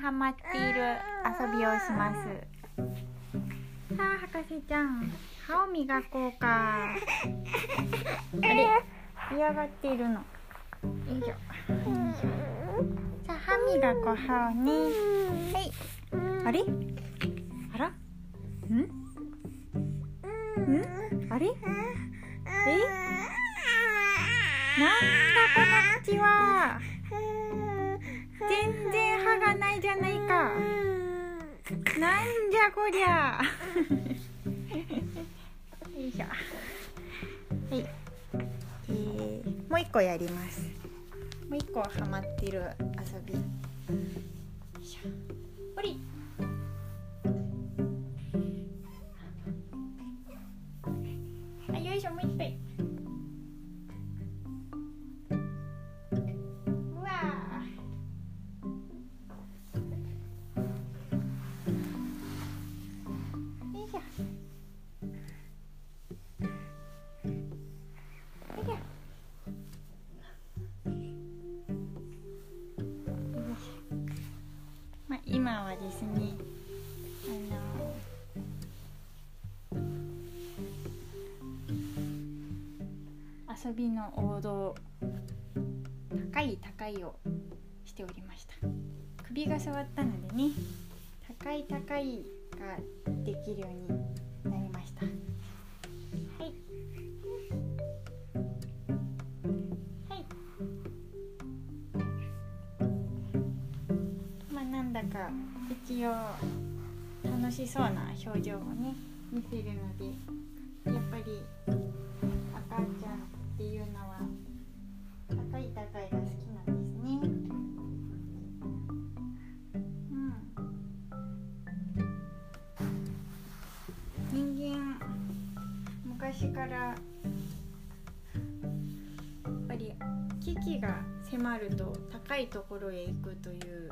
ハマっている遊びをします。さあ博士ちゃん。歯を磨こうか。あれ？嫌がっているの。よいしょさあ歯磨こう歯をね。はい。あれ？あら？ん？ん？あれ？え？なんだこの口は。全然じゃないか。なんじゃこりゃ。よいしょ。はい。えー、もう一個やります。もう一個ハマってる遊び。ほり。あよいしょもう一回今はですねあの遊びの王道高い高いをしておりました。首が触ったのでね高い高いができるようになりました。はい。はい。まあなんだか一応楽しそうな表情もね見せるのでやっぱり赤ちゃんっていうのは高い高いが好きなんですね。うん。人間昔からやっぱり危機が迫ると高いところへ行くという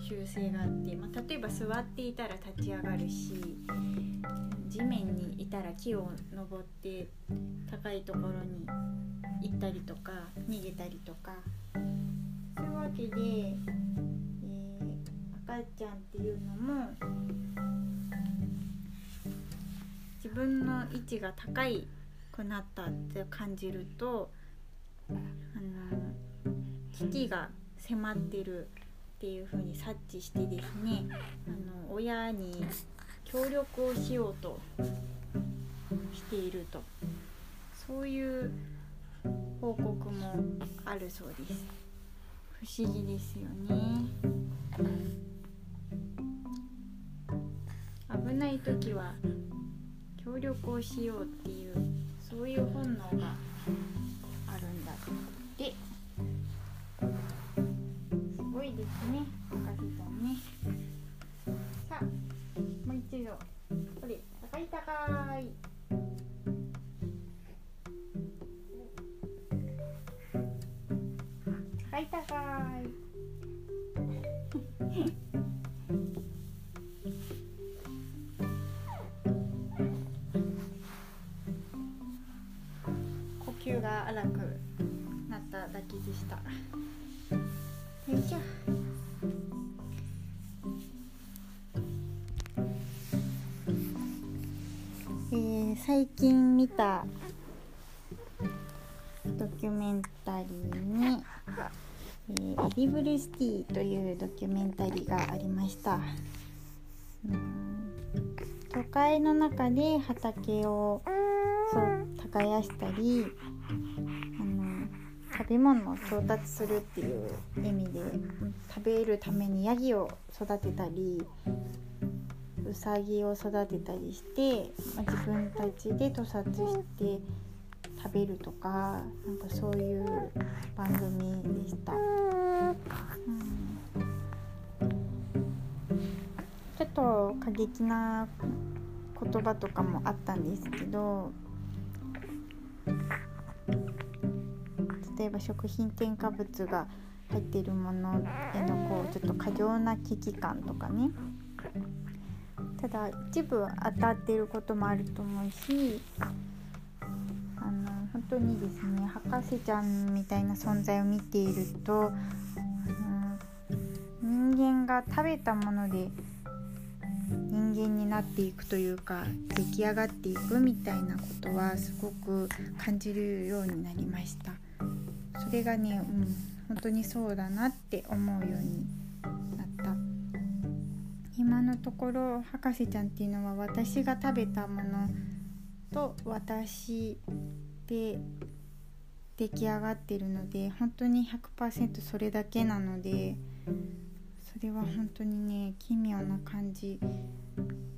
習性があって、まあ、例えば座っていたら立ち上がるし地面にいたら木を登って高いところに行ったりとか逃げたりとか。そういうわけで、えー赤ちゃんっていうのも自分の位置が高いくなったって感じるとあの危機が迫ってるっていう風に察知してですねあの親に協力をしようとしていると。そういう報告もあるそうです。不思議ですよね。危ない時は協力をしようっていうそういう本能が呼吸が荒くなっただけでした。よいしょ。えー最近見たドキュメンタリーに「えーエディブルシティ」というドキュメンタリーがありました。都会の中で畑をそう耕したりあの食べ物を調達するっていう意味で食べるためにヤギを育てたりウサギを育てたりして、まあ自分たちで屠殺して食べるとかなんかそういう過激な言葉とかもあったんですけど例えば食品添加物が入っているものへのこうちょっと過剰な危機感とかね。ただ一部当たっていることもあると思うしあの本当にですね博士ちゃんみたいな存在を見ていると人間が食べたもので人間になっていくというか出来上がっていくみたいなことはすごく感じるようになりました。それがね、うん、本当にそうだなって思うようになった。今のところ博士ちゃんっていうのは私が食べたものと私で出来上がってるので本当に100%それだけなのでそれは本当にね奇妙な感じ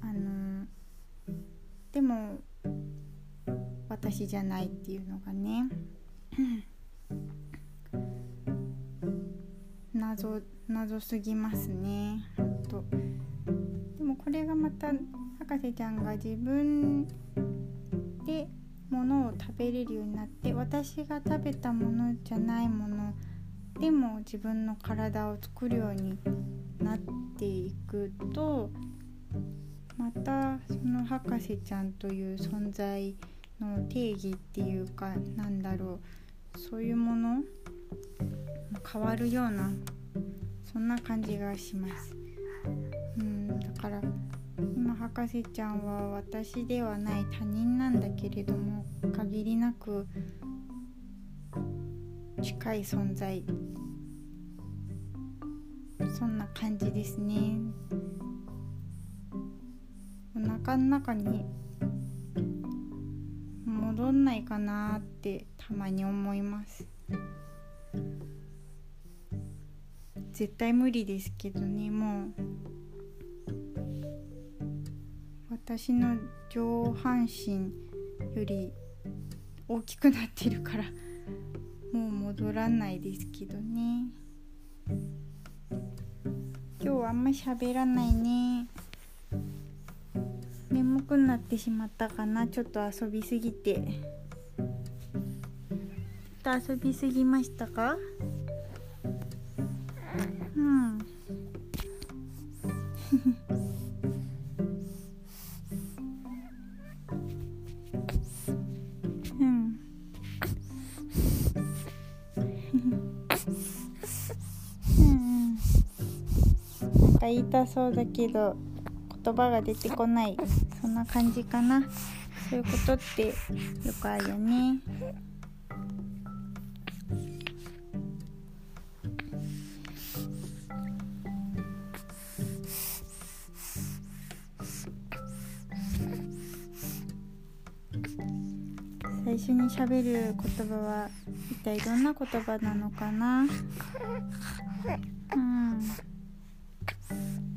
あのでも私じゃないっていうのがね 謎謎すぎますね。本当でもこれがまた博士ちゃんが自分でものを食べれるようになって私が食べたものじゃないものでも自分の体を作るようになっていくとまたその博士ちゃんという存在の定義っていうかなんだろうそういうもの変わるようなそんな感じがします。うんだから今博士ちゃんは私ではない他人なんだけれども限りなく近い存在そんな感じですねお腹の中に戻んないかなってたまに思います。絶対無理ですけどねもう。私の上半身より大きくなってるからもう戻らないですけどね。今日はあんま喋らないね。眠くなってしまったかな。ちょっと遊びすぎて。ちょっと遊びすぎましたか？うん。か言いたそうだけど言葉が出てこない。そんな感じかな。そういうことってよくあるよね。最初にしゃべる言葉は一体どんな言葉なのかな。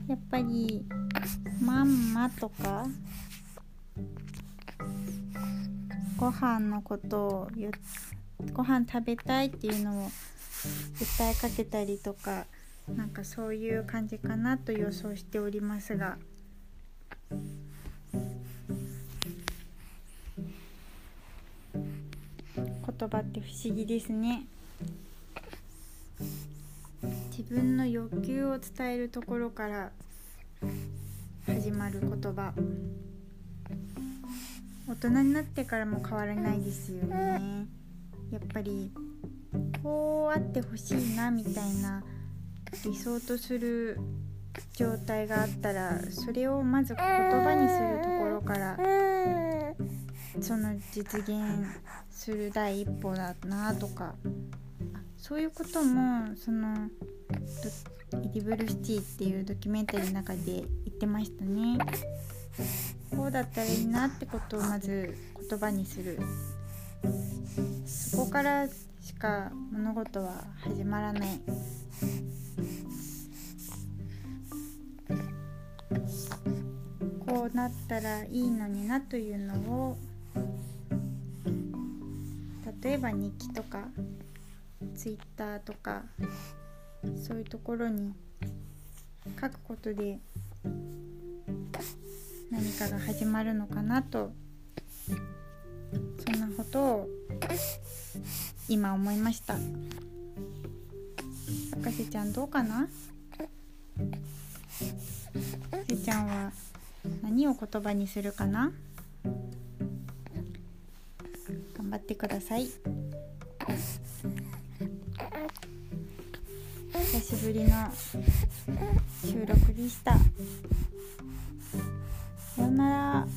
やっぱりまんまとかご飯のことをご飯食べたいっていうのを訴えかけたりとかなんかそういう感じかなと予想しておりますが言葉って不思議ですね。自分の欲求を伝えるところから始まる言葉。大人になってからも変わらないですよね。やっぱりこうあってほしいなみたいな理想とする状態があったらそれをまず言葉にするところからその実現する第一歩だなとか。そういうこともそのエディブルシティっていうドキュメンタリーの中で言ってましたね。こうだったらいいなってことをまず言葉にする。そこからしか物事は始まらない。こうなったらいいのになというのを例えば日記とかツイッターとかそういうところに書くことで何かが始まるのかなとそんなことを今思いました。博士ちゃんどうかな？博士ちゃんは何を言葉にするかな？頑張ってください。久しぶりの収録でした。さようなら。